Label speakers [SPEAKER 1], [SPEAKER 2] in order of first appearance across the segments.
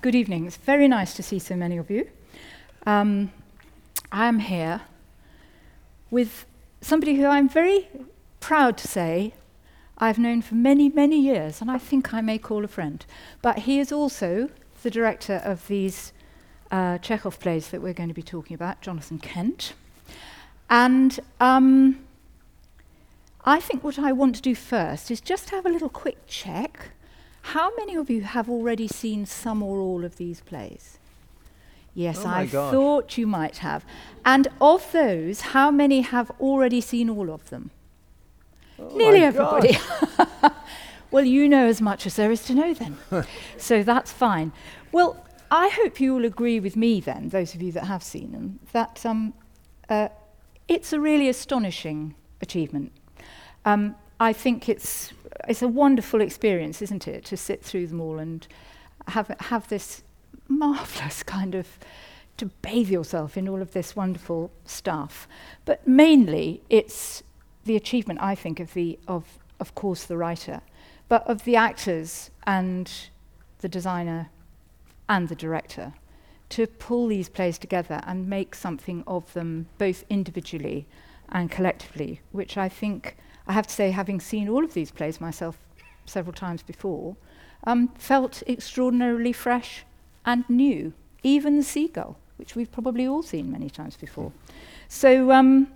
[SPEAKER 1] Good evening. It's very nice to see so many of you. Um, I'm here with somebody who I'm very proud to say I've known for many, many years, and I think I may call a friend. But he is also the director of these uh, Chekhov plays that we're going to be talking about, Jonathan Kent. And um, I think what I want to do first is just have a little quick check how many of you have already seen some or all of these plays? Yes,
[SPEAKER 2] oh
[SPEAKER 1] I
[SPEAKER 2] gosh.
[SPEAKER 1] thought you might have. And of those, how many have already seen all of them?
[SPEAKER 2] Oh
[SPEAKER 1] Nearly everybody. well, you know as much as there is to know then. so that's fine. Well, I hope you will agree with me then, those of you that have seen them, that um, uh, it's a really astonishing achievement. Um, I think it's it's a wonderful experience, isn't it, to sit through them all and have have this marvelous kind of to bathe yourself in all of this wonderful stuff. But mainly, it's the achievement, I think, of the of of course the writer, but of the actors and the designer and the director to pull these plays together and make something of them both individually and collectively, which I think I have to say, having seen all of these plays myself several times before, um, felt extraordinarily fresh and new. Even the seagull, which we've probably all seen many times before. So, um,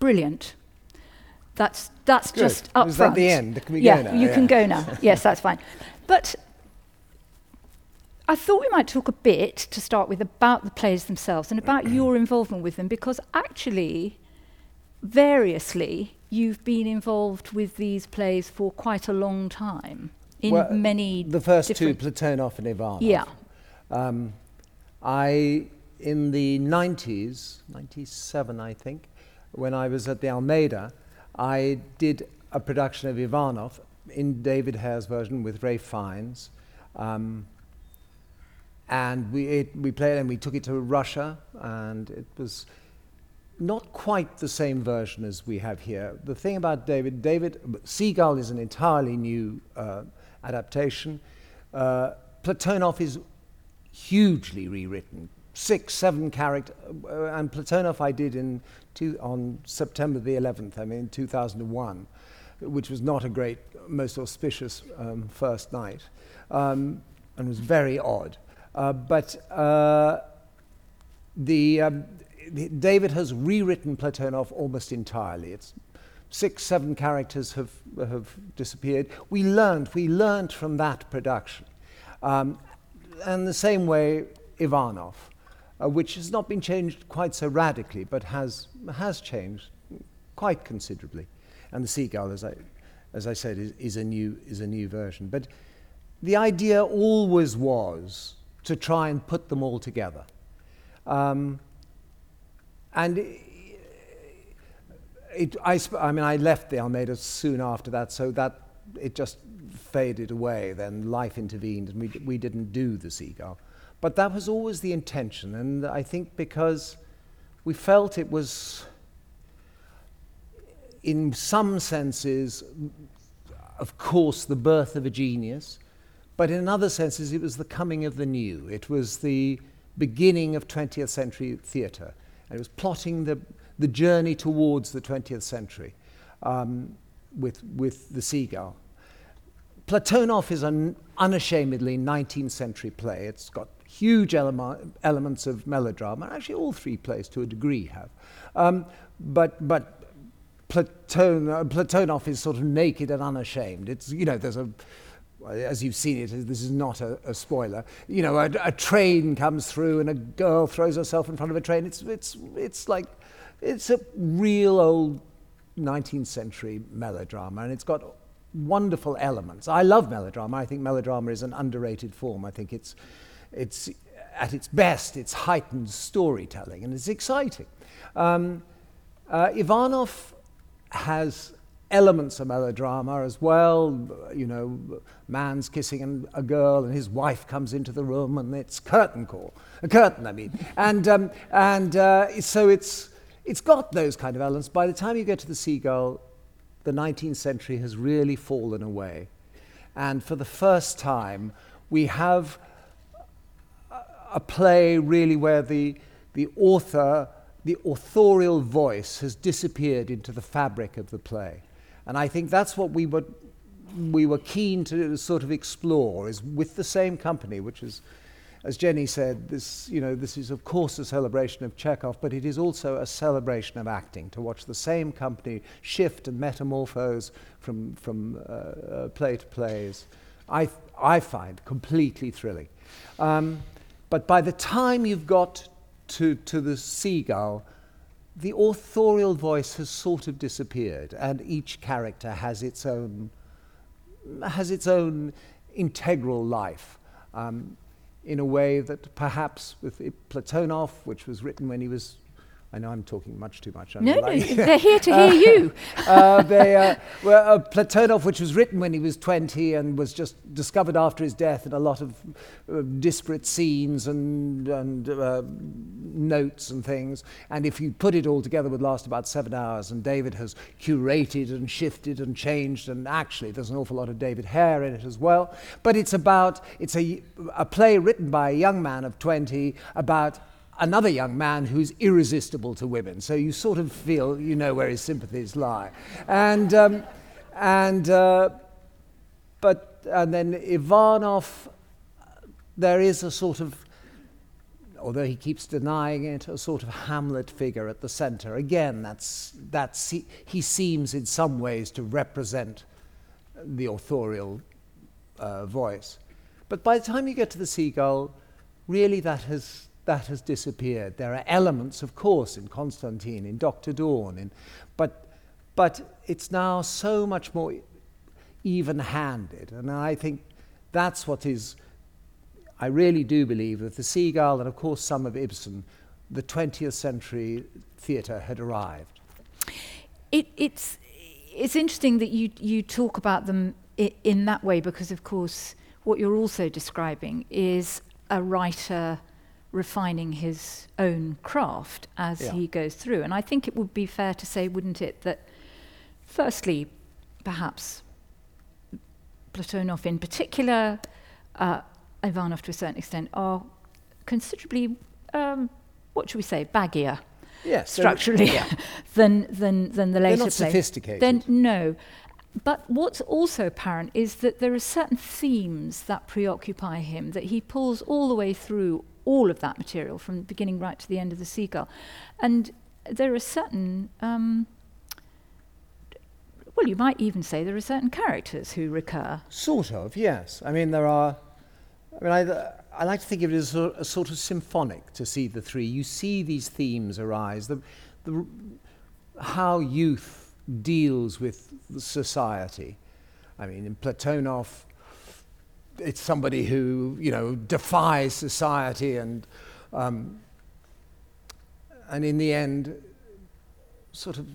[SPEAKER 1] brilliant. That's that's
[SPEAKER 2] Good.
[SPEAKER 1] just up
[SPEAKER 2] Is
[SPEAKER 1] front.
[SPEAKER 2] that the end? Can we
[SPEAKER 1] yeah,
[SPEAKER 2] go now?
[SPEAKER 1] you
[SPEAKER 2] Yeah.
[SPEAKER 1] can go now. yes, that's fine. But I thought we might talk a bit to start with about the plays themselves and about your involvement with them, because actually, variously, you've been involved with these plays for quite a long time in
[SPEAKER 2] Well,
[SPEAKER 1] many
[SPEAKER 2] The first two, Platonov and Ivanov.
[SPEAKER 1] Yeah.
[SPEAKER 2] Um, I, in the 90s, 97 I think, when I was at the Almeida, I did a production of Ivanov in David Hare's version with Ralph Fiennes. Um, and we, it, we played and we took it to Russia, and it was not quite the same version as we have here. The thing about David, David, Seagull is an entirely new uh, adaptation. Uh, Platonov is hugely rewritten, six, seven character, uh, and Platonov I did in two, on September the 11th, I mean 2001, which was not a great, most auspicious um, first night, um, and was very odd. Uh, but uh, the um, David has rewritten Platonov almost entirely. It's six, seven characters have, have disappeared. We learned, we learned from that production. Um, and the same way, Ivanov, uh, which has not been changed quite so radically, but has, has changed quite considerably. And the Seagull, as I, as I said, is, is, a new, is a new version. But the idea always was to try and put them all together. Um, and it, I, I mean, I left the Almeida soon after that, so that it just faded away. Then life intervened, and we, we didn't do the seagull. But that was always the intention, and I think because we felt it was, in some senses, of course, the birth of a genius, but in other senses, it was the coming of the new. It was the beginning of 20th century theatre. And it was plotting the, the journey towards the 20th century um, with, with the seagull. Platonov is an unashamedly 19th century play. It's got huge elema- elements of melodrama. Actually, all three plays to a degree have. Um, but, but Platon, uh, Platonov is sort of naked and unashamed. It's, you know, there's a, as you've seen it, this is not a, a spoiler. You know, a, a, train comes through and a girl throws herself in front of a train. It's, it's, it's like, it's a real old 19th century melodrama, and it's got wonderful elements. I love melodrama. I think melodrama is an underrated form. I think it's, it's at its best, it's heightened storytelling, and it's exciting. Um, uh, Ivanov has elements of melodrama as well. You know, man's kissing a girl and his wife comes into the room and it's curtain call, a curtain, I mean. and um, and uh, so it's, it's got those kind of elements. By the time you get to the seagull, the 19th century has really fallen away. And for the first time, we have a play really where the, the author, the authorial voice has disappeared into the fabric of the play. And I think that's what we were, we were keen to sort of explore, is with the same company, which is, as Jenny said, this, you know, this is of course a celebration of Chekhov, but it is also a celebration of acting, to watch the same company shift and metamorphose from, from uh, uh, play to plays. I, I find completely thrilling. Um, but by the time you've got to, to the seagull, the authorial voice has sort of disappeared, and each character has its own has its own integral life. Um, in a way that perhaps with Platonov, which was written when he was I know I'm talking much too much.
[SPEAKER 1] No, no, they're here to hear you.
[SPEAKER 2] uh, they, uh, well, uh, Platonov, which was written when he was 20 and was just discovered after his death in a lot of uh, disparate scenes and, and uh, notes and things. And if you put it all together, would last about seven hours. And David has curated and shifted and changed. And actually, there's an awful lot of David Hare in it as well. But it's about, it's a, a play written by a young man of 20 about another young man who's irresistible to women. So you sort of feel you know where his sympathies lie. And, um, and uh, but, and then Ivanov, there is a sort of, although he keeps denying it, a sort of Hamlet figure at the center. Again, that's, that's, he, he seems in some ways to represent the authorial uh, voice. But by the time you get to the seagull, really that has that has disappeared. There are elements, of course, in Constantine, in Dr. Dorn, in, but, but it's now so much more even handed. And I think that's what is, I really do believe, with the Seagull and, of course, some of Ibsen, the 20th century theatre had arrived.
[SPEAKER 1] It, it's, it's interesting that you, you talk about them in that way because, of course, what you're also describing is a writer refining his own craft as yeah. he goes through. And I think it would be fair to say, wouldn't it, that firstly, perhaps Platonov in particular, uh, Ivanov to a certain extent, are considerably, um, what should we say, baggier.
[SPEAKER 2] Yes,
[SPEAKER 1] structurally yeah. than, than, than the later
[SPEAKER 2] They're not sophisticated.
[SPEAKER 1] Then no. But what's also apparent is that there are certain themes that preoccupy him that he pulls all the way through all of that material from the beginning right to the end of the seagull. And there are certain, um, well, you might even say there are certain characters who recur.
[SPEAKER 2] Sort of, yes. I mean, there are, I mean, I, I like to think of it as a, a sort of symphonic to see the three. You see these themes arise, the, the, how youth deals with society. I mean, in Platonov, it's somebody who you know defies society and um, and in the end sort of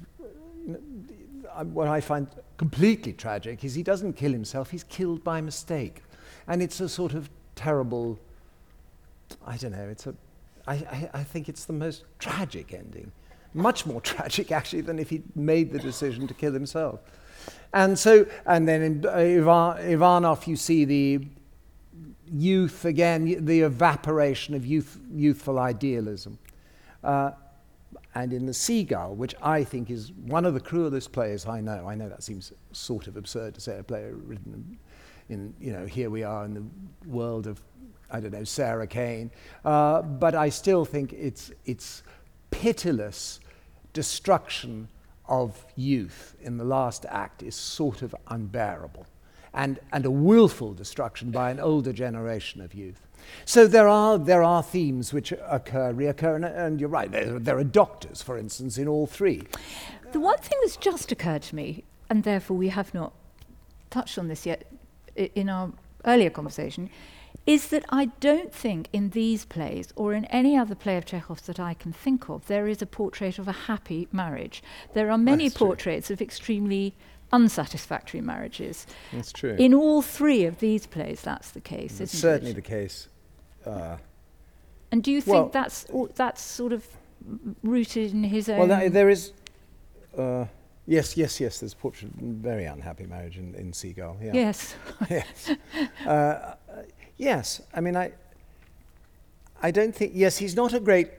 [SPEAKER 2] what I find completely tragic is he doesn't kill himself he's killed by mistake. And it's a sort of terrible I don't know it's a I, I, think it's the most tragic ending. Much more tragic actually than if he'd made the decision to kill himself. And so, and then in uh, Ivan, Ivanov, you see the youth again, the evaporation of youth, youthful idealism. Uh, and in The Seagull, which I think is one of the cruelest plays I know. I know that seems sort of absurd to say a play written in, you know, here we are in the world of, I don't know, Sarah Kane. Uh, but I still think it's, it's pitiless destruction of youth in the last act is sort of unbearable, and, and a willful destruction by an older generation of youth. So there are, there are themes which occur, reoccur, and, and you're right, there, there are doctors, for instance, in all three.
[SPEAKER 1] The one thing that's just occurred to me, and therefore we have not touched on this yet in our earlier conversation, is that I don't think in these plays or in any other play of Chekhov's that I can think of, there is a portrait of a happy marriage. There are many That's portraits true. of extremely unsatisfactory marriages.
[SPEAKER 2] That's true.
[SPEAKER 1] In all three of these plays, that's the case,
[SPEAKER 2] It's certainly
[SPEAKER 1] it?
[SPEAKER 2] the case. Uh,
[SPEAKER 1] and do you think well that's that's sort of rooted in his own?
[SPEAKER 2] Well, that, there is. Uh, yes, yes, yes. There's a portrait, very unhappy marriage in, in Seagull. Yeah.
[SPEAKER 1] Yes.
[SPEAKER 2] yes. Uh, Yes, I mean, I, I don't think, yes, he's not a great,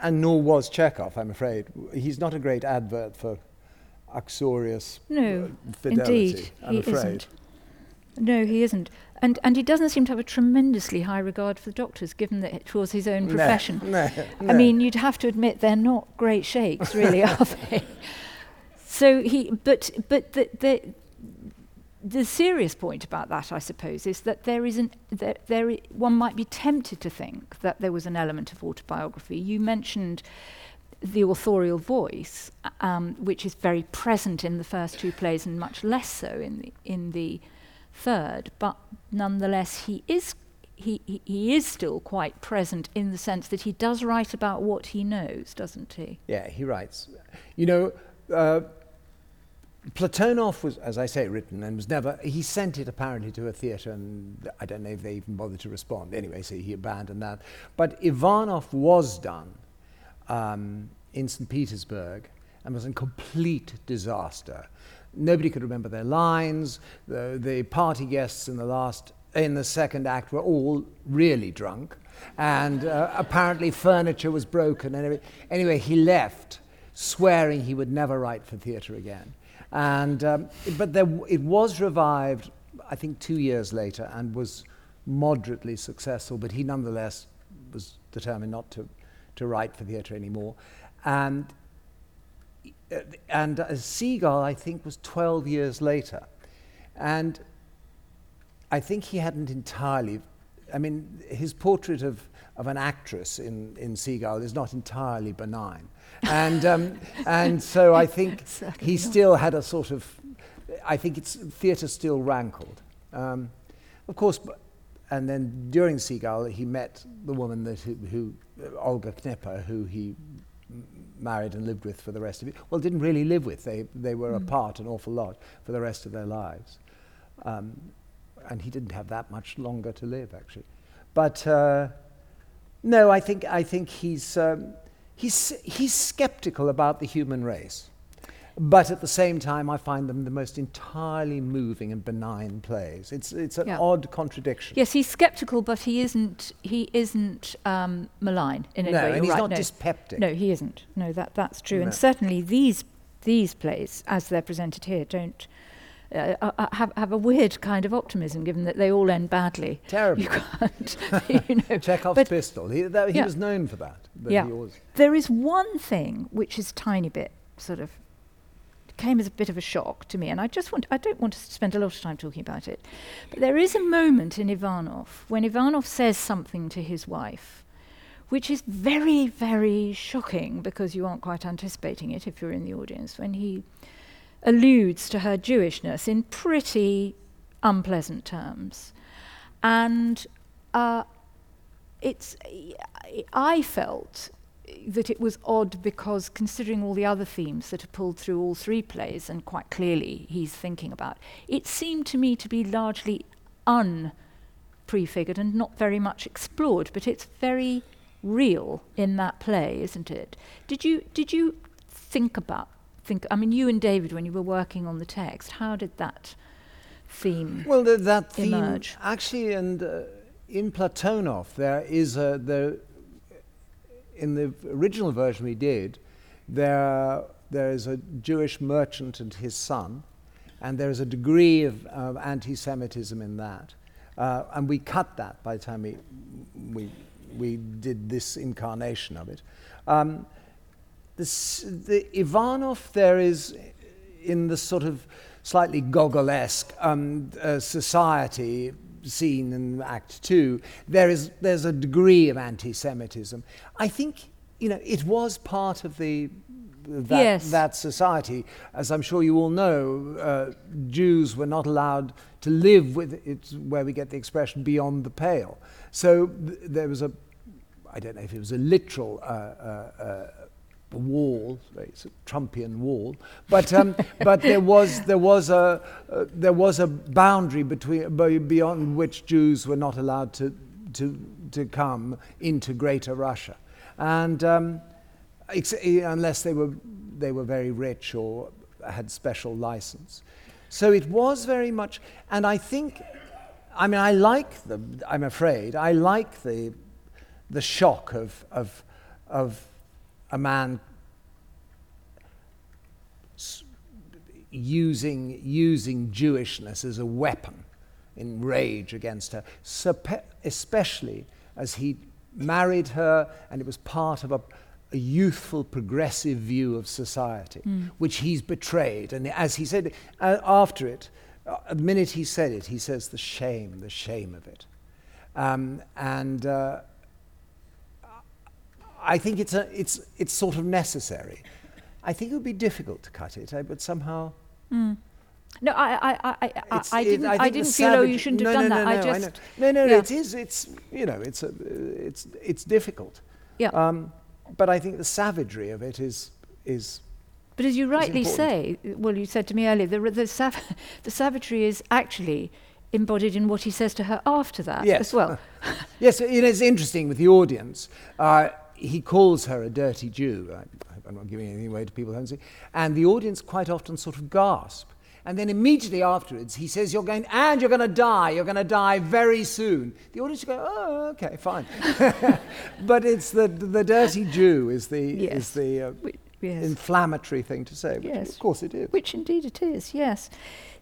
[SPEAKER 2] and nor was Chekhov, I'm afraid. He's not a great advert for uxorious
[SPEAKER 1] No,
[SPEAKER 2] uh, fidelity,
[SPEAKER 1] indeed,
[SPEAKER 2] I'm
[SPEAKER 1] he
[SPEAKER 2] afraid.
[SPEAKER 1] isn't. No, he isn't. And, and he doesn't seem to have a tremendously high regard for the doctors, given that it was his own
[SPEAKER 2] No,
[SPEAKER 1] profession.
[SPEAKER 2] No,
[SPEAKER 1] I mean, you'd have to admit they're not great shakes, really, are they? So he, but but the, the the serious point about that, I suppose, is that there is an there, there one might be tempted to think that there was an element of autobiography. You mentioned the authorial voice, um, which is very present in the first two plays and much less so in the in the third. But nonetheless, he is he, he, is still quite present in the sense that he does write about what he knows, doesn't he?
[SPEAKER 2] Yeah, he writes. You know, uh, Platonov was, as I say, written and was never. He sent it apparently to a theatre, and I don't know if they even bothered to respond. Anyway, so he abandoned that. But Ivanov was done um, in St. Petersburg and was a complete disaster. Nobody could remember their lines. The, the party guests in the last, in the second act, were all really drunk, and uh, apparently furniture was broken. And anyway, he left, swearing he would never write for theatre again. And um, but there, it was revived, I think, two years later, and was moderately successful. But he nonetheless was determined not to, to write for theatre anymore. And and uh, Seagull, I think, was 12 years later. And I think he hadn't entirely, I mean, his portrait of, of an actress in, in Seagull is not entirely benign. And, um, and so I think he still had a sort of, I think it's, theatre still rankled. Um, of course, and then during Seagull, he met the woman that who, who Olga Knipper, who he married and lived with for the rest of it. Well, didn't really live with. They, they were
[SPEAKER 1] Mm.
[SPEAKER 2] apart an awful lot for the rest of their lives. Um, and he didn't have that much longer to live, actually. But uh, no, I think, I think he's, um, he's, he's skeptical about the human race. But at the same time, I find them the most entirely moving and benign plays. It's, it's an
[SPEAKER 1] Yeah.
[SPEAKER 2] odd contradiction.
[SPEAKER 1] Yes, he's sceptical, but he isn't. He isn't um, malign in any
[SPEAKER 2] no,
[SPEAKER 1] way.
[SPEAKER 2] and he's
[SPEAKER 1] right,
[SPEAKER 2] not
[SPEAKER 1] no.
[SPEAKER 2] dyspeptic.
[SPEAKER 1] No, he isn't. No, that that's true.
[SPEAKER 2] No.
[SPEAKER 1] And certainly these these plays, as they're presented here, don't uh, uh, have have a weird kind of optimism, given that they all end badly.
[SPEAKER 2] Terrible.
[SPEAKER 1] You can't, you know.
[SPEAKER 2] Chekhov's
[SPEAKER 1] But-
[SPEAKER 2] pistol. He, that, he
[SPEAKER 1] Yeah.
[SPEAKER 2] was known for that. But
[SPEAKER 1] Yeah. There is one thing which is tiny bit sort of came as a bit of a shock to me, and I just want I don't want to spend a lot of time talking about it, but there is a moment in Ivanov when Ivanov says something to his wife, which is very very shocking because you aren't quite anticipating it if you're in the audience when he alludes to her Jewishness in pretty unpleasant terms, and. Uh, it's I felt that it was odd because considering all the other themes that are pulled through all three plays and quite clearly he's thinking about, it seemed to me to be largely unprefigured and not very much explored, but it's very real in that play, isn't it? Did you did you think about think I mean you and David when you were working on the text, how did that theme
[SPEAKER 2] well, the, that theme
[SPEAKER 1] Emerge.
[SPEAKER 2] actually, and uh, in Platonov, there is a there. In the original version we did, there there is a Jewish merchant and his son, and there is a degree of, of anti-Semitism in that, uh, and we cut that by the time we we we did this incarnation of it. Um, this, the Ivanov, there is in the sort of slightly Gogolesque um, uh, society scene in Act Two, there is there's a degree of anti-Semitism. I think you know it was part of the that,
[SPEAKER 1] Yes.
[SPEAKER 2] that society. As I'm sure you all know, uh, Jews were not allowed to live with it, where we get the expression beyond the pale. So th- there was a, I don't know if it was a literal uh, uh, uh, wall, it's a Trumpian wall, but um, but there was there was a uh, there was a boundary between beyond which Jews were not allowed to to to come into Greater Russia, and um, unless they were they were very rich or had special license. So it was very much, and I think, I mean, I like the. I'm afraid I like the the shock of, of, of a man using, using Jewishness as a weapon in rage against her, especially as he married her and it was part of a, a youthful, progressive view of society, which he's betrayed. And as he said uh, after it, uh, the minute he said it, he says, the shame, the shame of it. Um, and uh, I think it's, a, it's, it's sort of necessary. I think it would be difficult to cut it, uh, but somehow.
[SPEAKER 1] No, I, I, I, I, I didn't, I,
[SPEAKER 2] think the
[SPEAKER 1] didn't feel, oh, you shouldn't
[SPEAKER 2] no,
[SPEAKER 1] have done
[SPEAKER 2] no,
[SPEAKER 1] that.
[SPEAKER 2] No,
[SPEAKER 1] I
[SPEAKER 2] no,
[SPEAKER 1] just,
[SPEAKER 2] no, no, no.
[SPEAKER 1] yeah.
[SPEAKER 2] It is. It's you know, it's a, it's it's difficult.
[SPEAKER 1] yeah.
[SPEAKER 2] Um, but I think the savagery of it is is
[SPEAKER 1] But as you rightly say, well, you said to me earlier, the, the, sav- the savagery is actually embodied in what he says to her after that
[SPEAKER 2] Yes.
[SPEAKER 1] as well.
[SPEAKER 2] yes. It is interesting with the audience. Uh, he calls her a dirty Jew. I, I'm not giving anything away to people who haven't seen. And the audience quite often sort of gasp. And then immediately afterwards, he says, "You're going, and you're going to die. You're going to die very soon." The audience go, "Oh, okay, fine." but it's the the dirty Jew is the
[SPEAKER 1] Yes.
[SPEAKER 2] is the uh,
[SPEAKER 1] yes.
[SPEAKER 2] inflammatory thing to say. Which
[SPEAKER 1] Yes.
[SPEAKER 2] Of course it is.
[SPEAKER 1] Which indeed it is, yes.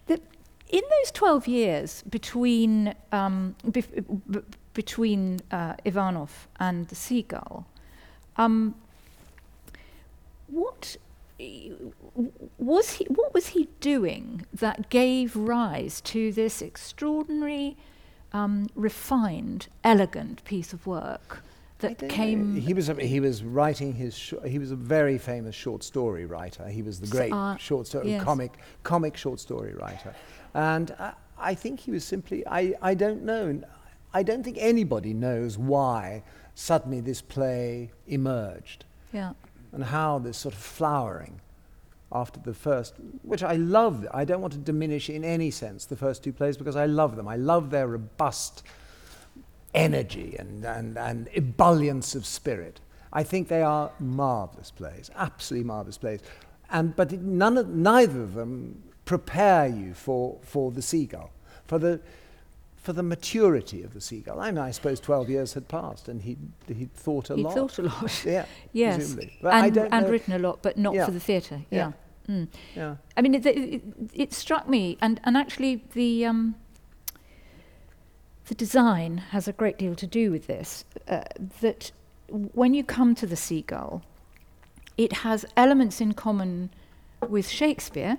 [SPEAKER 1] The, in those 12 years between, um, bef- b- between uh, Ivanov and the seagull, um, what was he, what was he doing that gave rise to this extraordinary, um, refined, elegant piece of work that
[SPEAKER 2] don't know.
[SPEAKER 1] came?
[SPEAKER 2] He was a, he was writing his sh- he was a very famous short story writer. He was the great
[SPEAKER 1] uh,
[SPEAKER 2] short story
[SPEAKER 1] yes.
[SPEAKER 2] comic comic short story writer, and I, I think he was simply I, I don't know I don't think anybody knows why suddenly this play emerged
[SPEAKER 1] yeah.
[SPEAKER 2] and how this sort of flowering after the first, which I love. I don't want to diminish in any sense the first two plays because I love them. I love their robust energy and, and, and ebullience of spirit. I think they are marvelous plays, absolutely marvelous plays. And, but none of, neither of them prepare you for, for the seagull, for the, for the maturity of the seagull. I mean, I suppose 12 years had passed and he'd, he'd thought a
[SPEAKER 1] He
[SPEAKER 2] lot.
[SPEAKER 1] thought a lot.
[SPEAKER 2] Yeah,
[SPEAKER 1] Yes,
[SPEAKER 2] presumably. But I
[SPEAKER 1] and, and written a lot, but not
[SPEAKER 2] Yeah.
[SPEAKER 1] for the theatre. Yeah.
[SPEAKER 2] Yeah.
[SPEAKER 1] Mm.
[SPEAKER 2] Yeah.
[SPEAKER 1] I mean, it, it, it struck me, and, and actually the um, the design has a great deal to do with this. Uh, that when you come to the seagull, it has elements in common with Shakespeare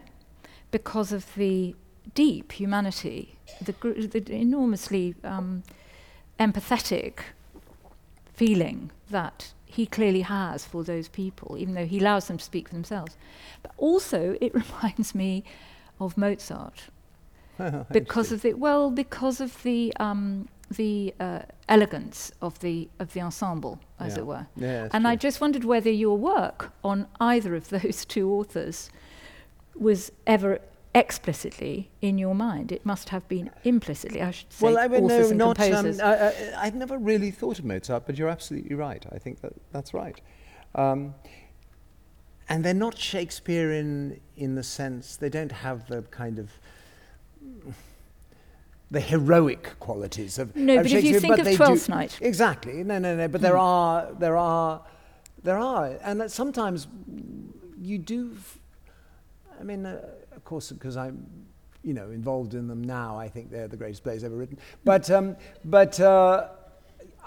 [SPEAKER 1] because of the deep humanity, the, gr- the enormously um, empathetic feeling that he clearly has for those people, even though he allows them to speak for themselves. But also, it reminds me of Mozart because of the well, because of the um, the uh, elegance of the of the ensemble, as
[SPEAKER 2] Yeah.
[SPEAKER 1] it were.
[SPEAKER 2] Yeah,
[SPEAKER 1] and I just wondered whether your work on either of those two authors was ever explicitly in your mind. It must have been implicitly, I should say.
[SPEAKER 2] Well, I would
[SPEAKER 1] authors
[SPEAKER 2] no,
[SPEAKER 1] and
[SPEAKER 2] not. Um,
[SPEAKER 1] composers.
[SPEAKER 2] I, I, I'd never really thought of Mozart, but you're absolutely right. I think that that's right. Um, and they're not Shakespearean in the sense they don't have the kind of the heroic qualities of
[SPEAKER 1] No,
[SPEAKER 2] of
[SPEAKER 1] but if you think
[SPEAKER 2] but
[SPEAKER 1] of Twelfth
[SPEAKER 2] do-
[SPEAKER 1] Night.
[SPEAKER 2] exactly. No, no, no. But there are, there are, there are, and that sometimes you do. F- I mean, uh, course, because I'm, you know, involved in them now. I think they're the greatest plays ever written. But, um, but uh,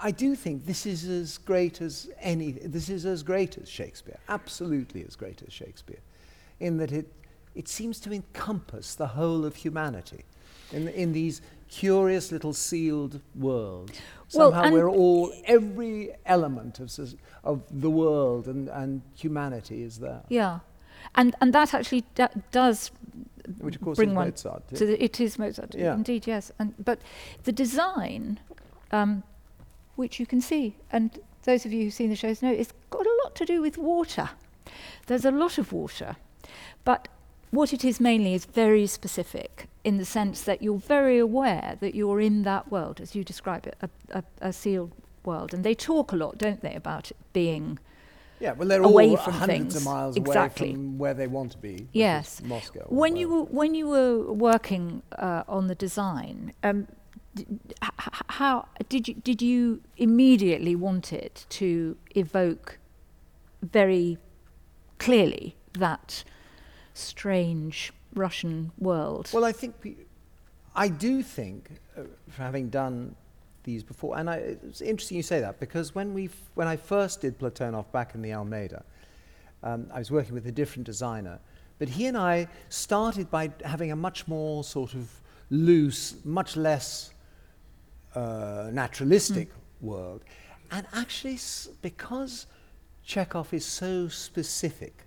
[SPEAKER 2] I do think this is as great as any. This is as great as Shakespeare. Absolutely as great as Shakespeare, in that it it seems to encompass the whole of humanity, in in these curious little sealed worlds. Somehow
[SPEAKER 1] and-
[SPEAKER 2] we're all every element of of the world and, and humanity is there,
[SPEAKER 1] Yeah, and and that actually d- does
[SPEAKER 2] which of course
[SPEAKER 1] bring
[SPEAKER 2] is
[SPEAKER 1] one
[SPEAKER 2] Mozart.
[SPEAKER 1] to the, it is Mozart,
[SPEAKER 2] Yeah.
[SPEAKER 1] indeed, yes. And but the design, um, which you can see, and those of you who've seen the shows know, it's got a lot to do with water. There's a lot of water, but what it is mainly is very specific in the sense that you're very aware that you're in that world, as you describe it, a, a, a sealed world. And they talk a lot, don't they, about it being
[SPEAKER 2] yeah, well, they're
[SPEAKER 1] away
[SPEAKER 2] all
[SPEAKER 1] from
[SPEAKER 2] hundreds
[SPEAKER 1] things.
[SPEAKER 2] of miles
[SPEAKER 1] Exactly.
[SPEAKER 2] away from where they want to be.
[SPEAKER 1] Yes.
[SPEAKER 2] Moscow.
[SPEAKER 1] When you were when you were working uh, on the design, um, d- how did you did you immediately want it to evoke very clearly that strange Russian world?
[SPEAKER 2] Well, I think we, I do think, uh, for having done these before, and I, it's interesting you say that because when we when I first did Platonov back in the Almeida, um, I was working with a different designer, but he and I started by having a much more sort of loose, much less uh, naturalistic mm. world, and actually because Chekhov is so specific,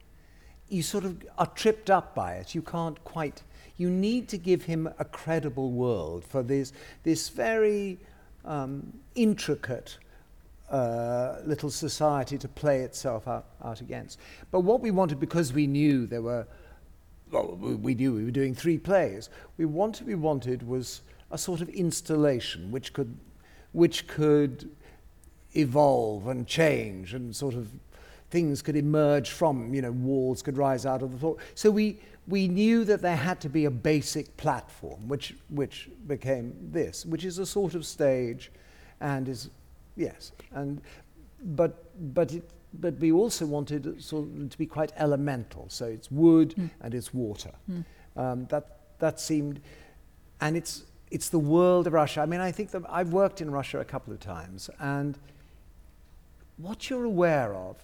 [SPEAKER 2] you sort of are tripped up by it. You can't quite. You need to give him a credible world for this this very um, intricate uh, little society to play itself out, out against. But what we wanted, because we knew there were, well, we knew we were doing three plays, we wanted, we wanted was a sort of installation which could, which could evolve and change and sort of things could emerge from, you know, walls could rise out of the floor. So we, we knew that there had to be a basic platform, which, which became this, which is a sort of stage and is, yes, and, but, but, it, but we also wanted sort of to be quite elemental. So it's wood mm. and it's water. Mm. Um, that, that seemed, and it's, it's the world of Russia. I mean, I think that I've worked in Russia a couple of times, and what you're aware of,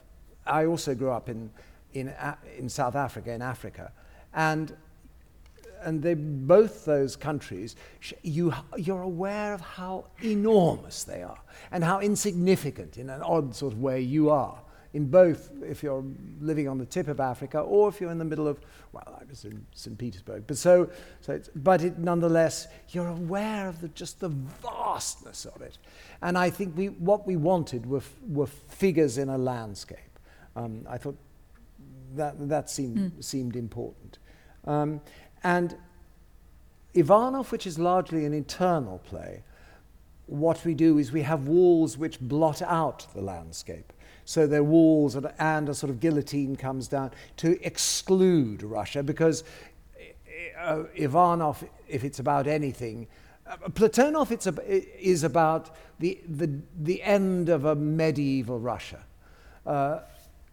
[SPEAKER 2] I also grew up in, in, uh, in South Africa, in Africa, and and they, both those countries, you, you're aware of how enormous they are and how insignificant, in an odd sort of way, you are. In both, if you're living on the tip of Africa or if you're in the middle of, well, I was in St. Petersburg. But so, so but it, nonetheless, you're aware of the, just the vastness of it. And I think we, what we wanted were, were figures in a landscape. Um, I thought that, that seemed, mm. seemed important. Um, and Ivanov, which is largely an internal play, what we do is we have walls which blot out the landscape. So there are walls and, and a sort of guillotine comes down to exclude Russia because uh, Ivanov, if it's about anything, uh, Platonov it's is about the, the, the end of a medieval Russia. Uh,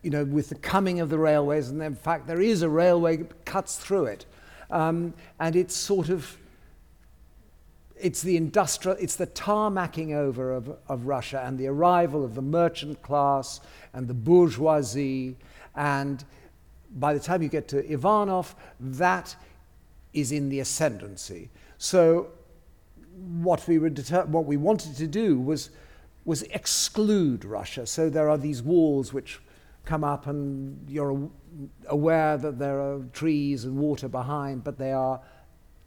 [SPEAKER 2] you know, with the coming of the railways, and in fact, there is a railway that cuts through it. Um, and it's sort of, it's the industrial, it's the tarmacking over of, of Russia and the arrival of the merchant class and the bourgeoisie. And by the time you get to Ivanov, that is in the ascendancy. So what we, were what we wanted to do was, was exclude Russia. So there are these walls which come up and you're aware that there are trees and water behind, but they are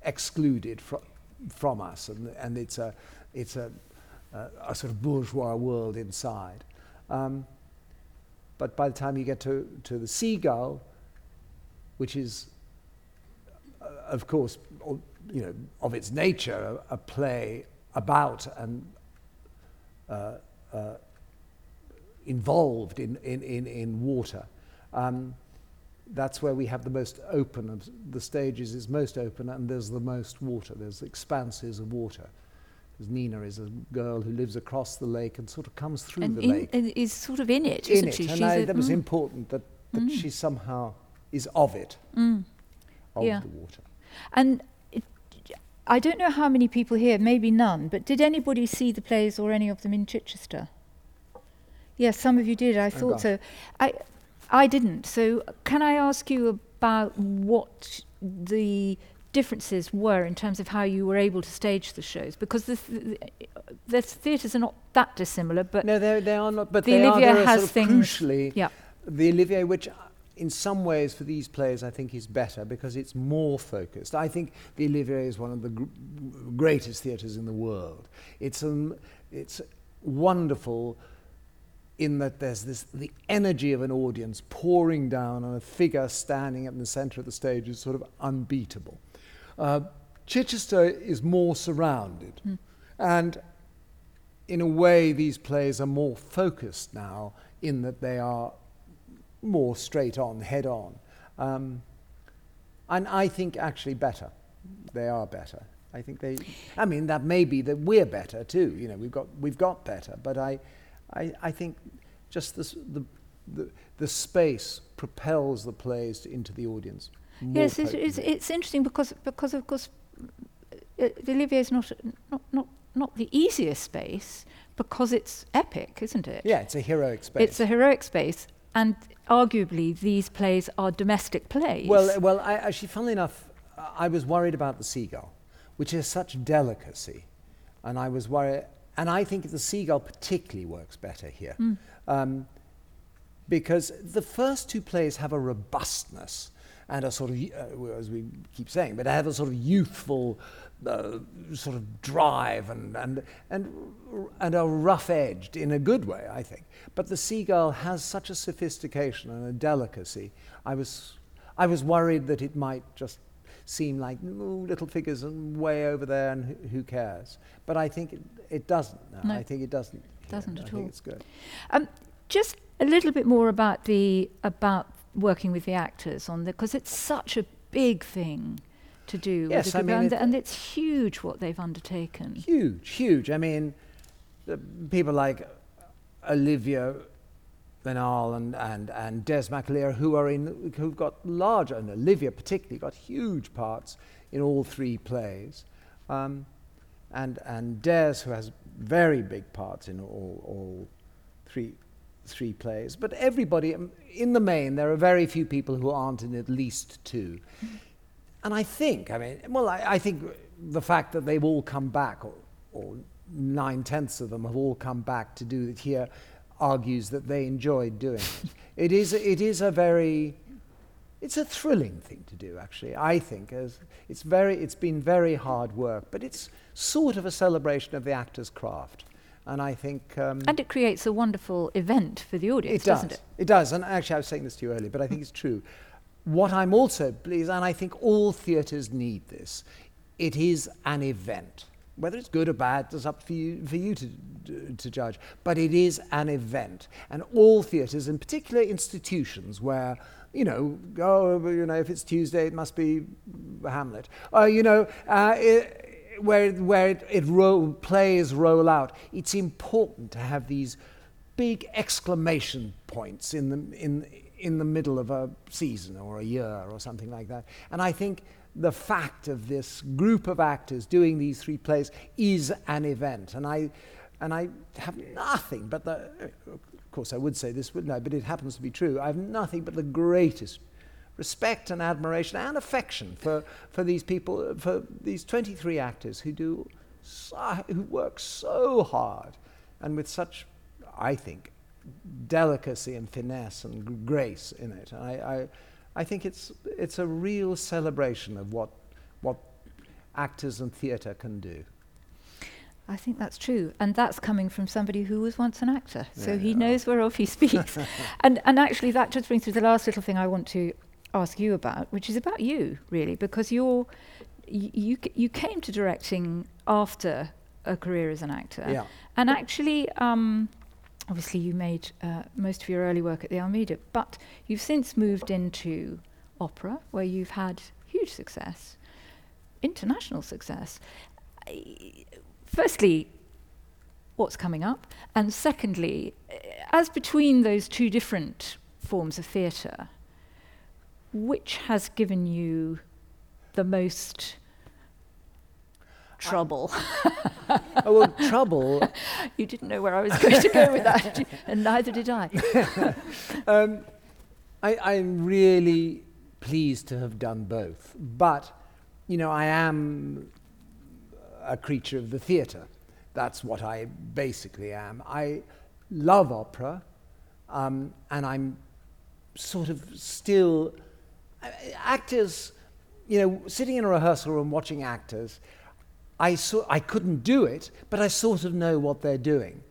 [SPEAKER 2] excluded fr- from us, and, and it's, a, it's a, a, a sort of bourgeois world inside. Um, but by the time you get to, to the seagull, which is, uh, of course, you know, of its nature, a, a play about and uh, uh, involved in, in, in, in water. Um, that's where we have the most open the stages is most open and there's the most water. There's expanses of water. Nina is a girl who lives across the lake and sort of comes through
[SPEAKER 1] and
[SPEAKER 2] the
[SPEAKER 1] in,
[SPEAKER 2] lake.
[SPEAKER 1] and is sort of in it
[SPEAKER 2] in
[SPEAKER 1] isn't
[SPEAKER 2] it.
[SPEAKER 1] she?
[SPEAKER 2] And I, that was
[SPEAKER 1] mm,
[SPEAKER 2] important that, that
[SPEAKER 1] Mm.
[SPEAKER 2] she somehow is of it.
[SPEAKER 1] Mm.
[SPEAKER 2] of
[SPEAKER 1] Yeah.
[SPEAKER 2] the water.
[SPEAKER 1] And it, I don't know how many people here maybe none but did anybody see the plays or any of them in Chichester Yes, some of you did. I thought
[SPEAKER 2] gosh.
[SPEAKER 1] so. I, I didn't. So, can I ask you about what the differences were in terms of how you were able to stage the shows? Because the, th- the theatres are not that dissimilar, but
[SPEAKER 2] no they they are not but
[SPEAKER 1] the Olivier
[SPEAKER 2] are,
[SPEAKER 1] has
[SPEAKER 2] sort of
[SPEAKER 1] things-
[SPEAKER 2] crucially
[SPEAKER 1] yeah.
[SPEAKER 2] the Olivier, which in some ways for these plays I think is better because it's more focused. I think the Olivier is one of the gr- greatest theatres in the world. It's um, it's wonderful in that there's this the energy of an audience pouring down on a figure standing at the center of the stage is sort of unbeatable. Uh, Chichester is more surrounded, and in a way, these plays are more focused now in that they are more straight on, head on. Um, and I think actually better. They are better. I think they. I mean, that may be that we're better too. You know, we've got we've got better, but I, I, I think just this, the, the the space propels the plays into the audience.
[SPEAKER 1] Yes, it's, it's, it's interesting because, because of course, uh, Olivier is not, not, not, not the easiest space because it's epic, isn't it?
[SPEAKER 2] yeah, it's a heroic space.
[SPEAKER 1] It's a heroic space, and arguably these plays are domestic plays.
[SPEAKER 2] Well, uh, well, I, actually, funnily enough, I was worried about the seagull, which is such delicacy, and I was worried, and I think the seagull particularly works better here,
[SPEAKER 1] Mm.
[SPEAKER 2] um, because the first two plays have a robustness and a sort of, uh, as we keep saying, but they have a sort of youthful uh, sort of drive and and and and are rough edged in a good way, I think. But the seagull has such a sophistication and a delicacy. I was I was worried that it might just seem like ooh, little figures and way over there, and who, who cares? But I think it, it doesn't. No,
[SPEAKER 1] No.
[SPEAKER 2] I think it doesn't.
[SPEAKER 1] Doesn't
[SPEAKER 2] I
[SPEAKER 1] at
[SPEAKER 2] think
[SPEAKER 1] all.
[SPEAKER 2] it's good.
[SPEAKER 1] Um, just a little bit more about the about working with the actors on the because it's such a big thing to do. with
[SPEAKER 2] Yes,
[SPEAKER 1] the
[SPEAKER 2] I mean,
[SPEAKER 1] and,
[SPEAKER 2] it-
[SPEAKER 1] and it's huge what they've undertaken.
[SPEAKER 2] Huge, huge. I mean, people like Olivia Vinall and, and, and Des McAleer, who are in, who've got larger, and Olivia particularly, got huge parts in all three plays. Um, and, and Des, who has very big parts in all, all three, three plays. But everybody, um, in the main, there are very few people who aren't in at least two. And I think, I mean, well, I, I think the fact that they've all come back, or, or nine tenths of them have all come back to do it here, argues that they enjoyed doing it. it is, a- it is a very, it's a thrilling thing to do, actually. I think as it's very, it's been very hard work, but it's sort of a celebration of the actor's craft. And I think um,
[SPEAKER 1] And it creates a wonderful event for the audience,
[SPEAKER 2] it does.
[SPEAKER 1] doesn't it?
[SPEAKER 2] It does. And actually, I was saying this to you earlier, but I think it's true. What I'm also pleased, and I think all theatres need this, it is an event. Whether it's good or bad is up for you, for you to, to judge. But it is an event. And all theatres, in particular institutions where, you know, oh, you know, if it's Tuesday, it must be Hamlet. Or, you know, uh, it, where, where it, it roll, plays roll out, it's important to have these big exclamation points in the, in, in the middle of a season or a year or something like that. And I think the fact of this group of actors doing these three plays is an event. And I, and I have nothing but the, of course, I would say this, wouldn't I? But it happens to be true. I have nothing but the greatest respect and admiration and affection for, for these people, for these 23 actors who do, so, who work so hard and with such, I think, delicacy and finesse and grace in it. I, I, I think it's, it's a real celebration of what, what actors and theatre can do.
[SPEAKER 1] I think that's true, and that's coming from somebody who was once an actor, so
[SPEAKER 2] Yeah,
[SPEAKER 1] he
[SPEAKER 2] yeah.
[SPEAKER 1] knows whereof he speaks. and and actually, that just brings me to the last little thing I want to ask you about, which is about you, really, because you're you you came to directing after a career as an actor,
[SPEAKER 2] Yeah.
[SPEAKER 1] and actually. Um, Obviously, you made uh, most of your early work at the Almeida, but you've since moved into opera, where you've had huge success, international success. Firstly, what's coming up? And secondly, as between those two different forms of theatre, which has given you the most trouble?
[SPEAKER 2] oh, well, trouble.
[SPEAKER 1] you didn't know where I was going to go with that, and neither did I.
[SPEAKER 2] um, I, I'm really pleased to have done both, but you know, I am a creature of the theatre. That's what I basically am. I love opera, um, and I'm sort of still uh, actors. You know, sitting in a rehearsal room watching actors, I saw I couldn't do it, but I sort of know what they're doing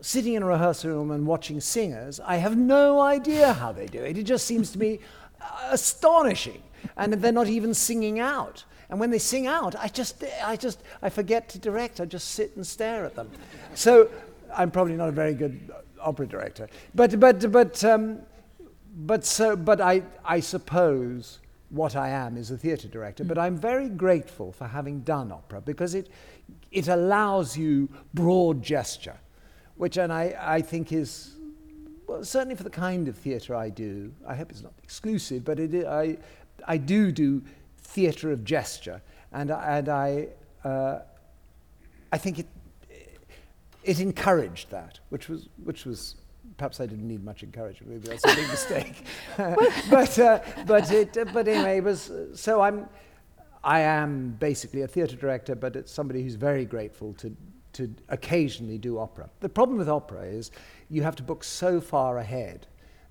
[SPEAKER 2] sitting in a rehearsal room and watching singers, I have no idea how they do it. It just seems to me uh, astonishing. And they're not even singing out. And when they sing out, I just, I just, I forget to direct. I just sit and stare at them. So I'm probably not a very good opera director. But, but, but, um, but, so, but I, I suppose what I am is a theatre director, but I'm very grateful for having done opera because it, it allows you broad gesture, which and I, I think is, well, certainly for the kind of theatre I do, I hope it's not exclusive, but it, I, I do do theatre of gesture, and, and I, uh, I think it, it encouraged that, which was, which was perhaps I didn't need much encouragement. Maybe that's a big mistake. but uh, but it uh, but anyway, it was uh, so I'm I am basically a theatre director, but it's somebody who's very grateful to to occasionally do opera. The problem with opera is you have to book so far ahead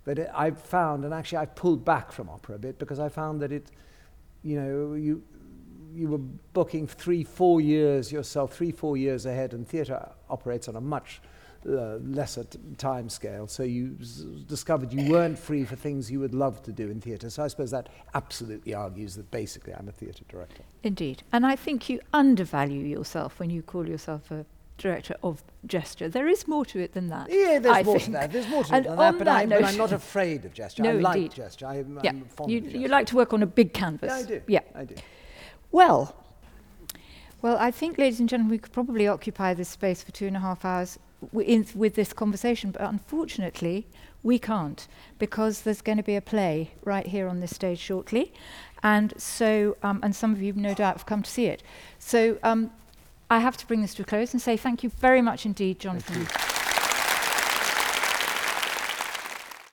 [SPEAKER 2] that it, I've found, and actually I've pulled back from opera a bit because I found that it, you know, you you were booking three, four years yourself, three, four years ahead, and theatre operates on a much uh, lesser t- time scale. So you s- discovered you weren't free for things you would love to do in theatre. So I suppose that absolutely argues that basically I'm a theatre director.
[SPEAKER 1] Indeed. And I think you undervalue yourself when you call yourself a director of gesture. There is more to it than that.
[SPEAKER 2] Yeah, there's
[SPEAKER 1] I
[SPEAKER 2] more
[SPEAKER 1] think.
[SPEAKER 2] to that. There's more to
[SPEAKER 1] And
[SPEAKER 2] it than that, but,
[SPEAKER 1] that
[SPEAKER 2] I, but I'm not afraid of gesture.
[SPEAKER 1] No,
[SPEAKER 2] I like
[SPEAKER 1] indeed.
[SPEAKER 2] gesture. I'm,
[SPEAKER 1] Yeah,
[SPEAKER 2] I'm fond
[SPEAKER 1] you,
[SPEAKER 2] of gesture.
[SPEAKER 1] you like to work on a big canvas.
[SPEAKER 2] Yeah, I do.
[SPEAKER 1] Yeah.
[SPEAKER 2] I do.
[SPEAKER 1] Well, well, I think, ladies and gentlemen, we could probably occupy this space for two and a half hours in, with this conversation, but unfortunately, we can't because there's going to be a play right here on this stage shortly, and so, um, and some of you, no doubt, have come to see it. So, um, I have to bring this to a close and say thank you very much indeed, Jonathan.